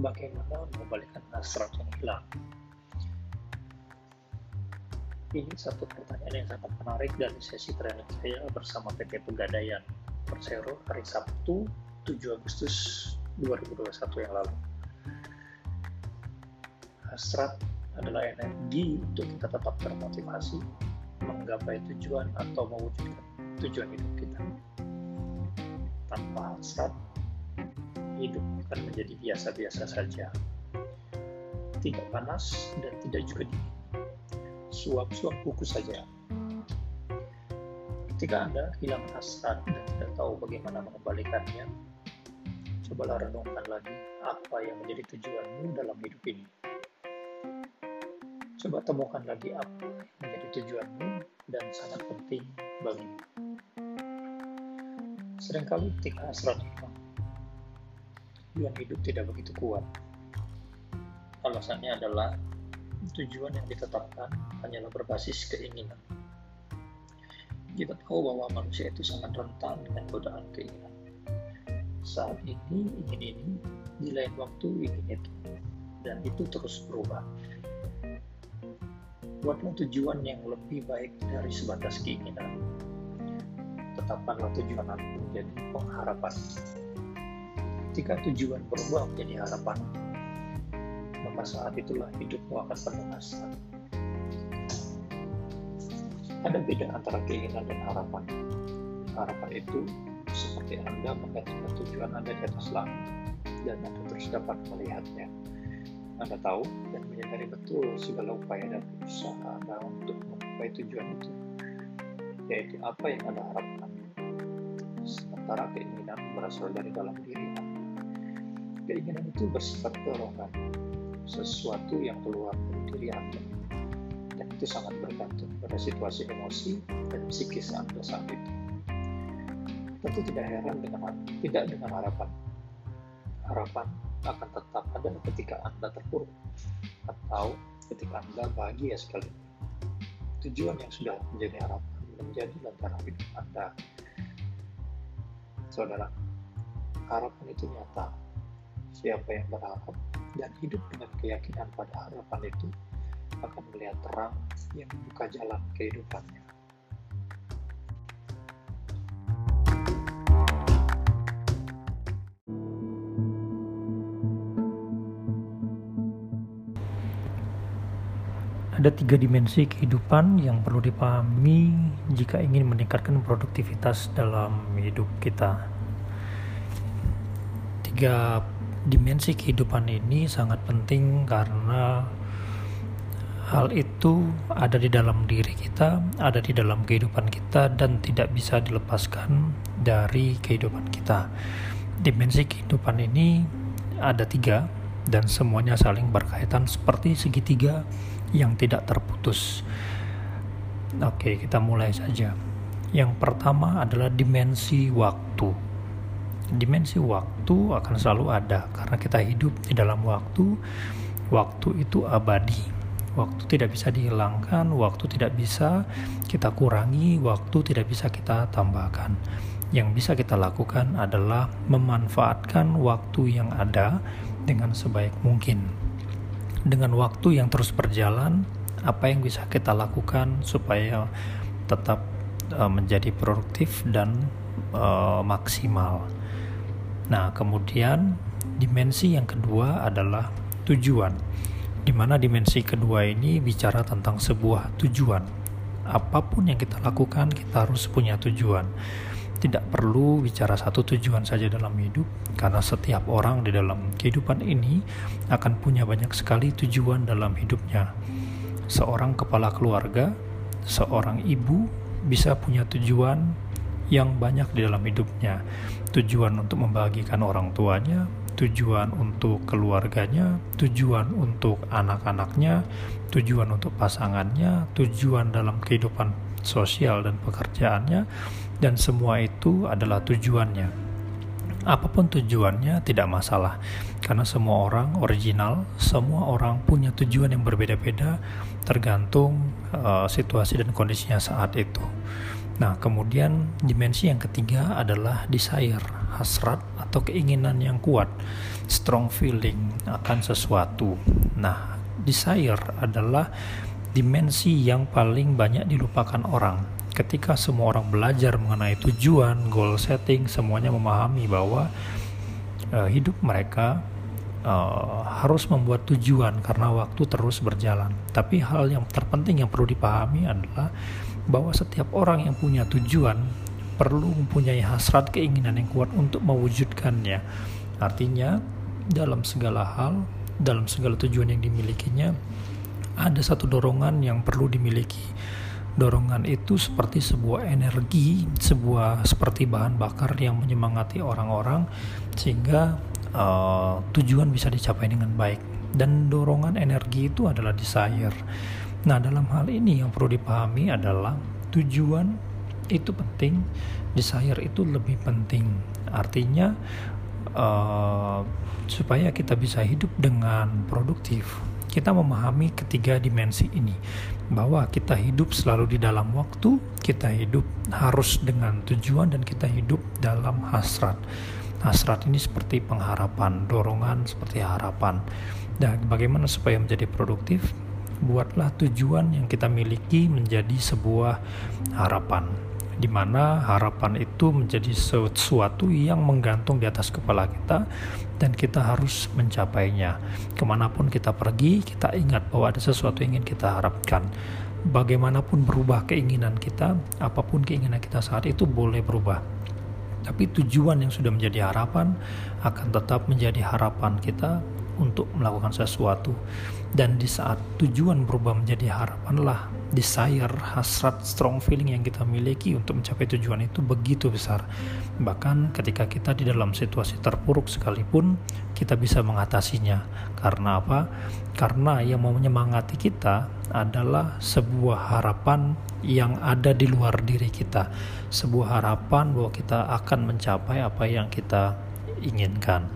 bagaimana mengembalikan hasrat yang hilang. Ini satu pertanyaan yang sangat menarik dari sesi training saya bersama PT Pegadaian Persero hari Sabtu 7 Agustus 2021 yang lalu. Hasrat adalah energi untuk kita tetap termotivasi menggapai tujuan atau mewujudkan tujuan hidup kita. Tanpa hasrat, hidup akan menjadi biasa-biasa saja. Tidak panas dan tidak juga dingin. Suap-suap buku saja. Ketika Anda hilang hasrat dan tidak tahu bagaimana mengembalikannya, cobalah renungkan lagi apa yang menjadi tujuanmu dalam hidup ini. Coba temukan lagi apa yang menjadi tujuanmu dan sangat penting bagimu. Seringkali ketika hasrat hilang, tujuan hidup tidak begitu kuat. Alasannya adalah tujuan yang ditetapkan hanyalah berbasis keinginan. Kita tahu bahwa manusia itu sangat rentan dengan godaan keinginan. Saat ini ingin ini, di lain waktu ingin itu, dan itu terus berubah. Buatlah tujuan yang lebih baik dari sebatas keinginan. Tetapkanlah tujuan menjadi pengharapan Ketika tujuan berubah menjadi harapan, maka saat itulah hidupmu akan penuh hasrat. Ada beda antara keinginan dan harapan. Harapan itu seperti Anda menggantungkan tujuan Anda di atas langit dan Anda terus dapat melihatnya. Anda tahu dan menyadari betul segala upaya dan usaha Anda untuk mencapai tujuan itu, yaitu apa yang Anda harapkan. Sementara keinginan berasal dari dalam diri Anda keinginan itu bersifat dorongan sesuatu yang keluar dari diri Anda. Dan itu sangat bergantung pada situasi emosi dan psikis Anda saat itu. Tentu tidak heran dengan tidak dengan harapan. Harapan akan tetap ada ketika Anda terpuruk atau ketika Anda bahagia sekali. Tujuan yang sudah menjadi harapan menjadi lentera hidup Anda. Saudara harapan itu nyata Siapa yang berharap dan hidup dengan keyakinan pada harapan itu akan melihat terang yang membuka jalan kehidupannya. Ada tiga dimensi kehidupan yang perlu dipahami jika ingin meningkatkan produktivitas dalam hidup kita. Tiga dimensi kehidupan ini sangat penting karena hal itu ada di dalam diri kita, ada di dalam kehidupan kita, dan tidak bisa dilepaskan dari kehidupan kita. Dimensi kehidupan ini ada tiga, dan semuanya saling berkaitan seperti segitiga yang tidak terputus. Oke, kita mulai saja. Yang pertama adalah dimensi waktu dimensi waktu akan selalu ada karena kita hidup di dalam waktu. Waktu itu abadi. Waktu tidak bisa dihilangkan, waktu tidak bisa kita kurangi, waktu tidak bisa kita tambahkan. Yang bisa kita lakukan adalah memanfaatkan waktu yang ada dengan sebaik mungkin. Dengan waktu yang terus berjalan, apa yang bisa kita lakukan supaya tetap uh, menjadi produktif dan uh, maksimal. Nah, kemudian dimensi yang kedua adalah tujuan. Di mana dimensi kedua ini bicara tentang sebuah tujuan. Apa pun yang kita lakukan, kita harus punya tujuan. Tidak perlu bicara satu tujuan saja dalam hidup, karena setiap orang di dalam kehidupan ini akan punya banyak sekali tujuan dalam hidupnya. Seorang kepala keluarga, seorang ibu bisa punya tujuan yang banyak di dalam hidupnya. Tujuan untuk membagikan orang tuanya, tujuan untuk keluarganya, tujuan untuk anak-anaknya, tujuan untuk pasangannya, tujuan dalam kehidupan sosial dan pekerjaannya, dan semua itu adalah tujuannya. Apa pun tujuannya tidak masalah, karena semua orang original, semua orang punya tujuan yang berbeda-beda, tergantung uh, situasi dan kondisinya saat itu. Nah, kemudian dimensi yang ketiga adalah desire, hasrat atau keinginan yang kuat, strong feeling akan sesuatu. Nah, desire adalah dimensi yang paling banyak dilupakan orang. Ketika semua orang belajar mengenai tujuan, goal setting, semuanya memahami bahwa uh, hidup mereka uh, harus membuat tujuan karena waktu terus berjalan. Tapi hal yang terpenting yang perlu dipahami adalah bahwa setiap orang yang punya tujuan perlu mempunyai hasrat keinginan yang kuat untuk mewujudkannya. Artinya, dalam segala hal, dalam segala tujuan yang dimilikinya, ada satu dorongan yang perlu dimiliki. Dorongan itu seperti sebuah energi, sebuah seperti bahan bakar yang menyemangati orang-orang sehingga uh, tujuan bisa dicapai dengan baik. Dan dorongan energi itu adalah desire. Nah, dalam hal ini yang perlu dipahami adalah tujuan itu penting, desire itu lebih penting. Artinya uh, supaya kita bisa hidup dengan produktif, kita memahami ketiga dimensi ini bahwa kita hidup selalu di dalam waktu, kita hidup harus dengan tujuan dan kita hidup dalam hasrat. Hasrat ini seperti pengharapan, dorongan seperti harapan. Dan bagaimana supaya menjadi produktif? buatlah tujuan yang kita miliki menjadi sebuah harapan di mana harapan itu menjadi sesuatu yang menggantung di atas kepala kita dan kita harus mencapainya. Ke mana pun kita pergi, kita ingat bahwa ada sesuatu yang ingin kita harapkan. Bagaimanapun berubah keinginan kita, apa pun keinginan kita saat itu boleh berubah. Tapi tujuan yang sudah menjadi harapan akan tetap menjadi harapan kita untuk melakukan sesuatu. Dan di saat tujuan berubah menjadi harapanlah desire, hasrat, strong feeling yang kita miliki untuk mencapai tujuan itu begitu besar. Bahkan ketika kita di dalam situasi terpuruk sekalipun kita bisa mengatasinya. Karena apa? karena yang mau menyemangati kita adalah sebuah harapan yang ada di luar diri kita. Sebuah harapan bahwa kita akan mencapai apa yang kita inginkan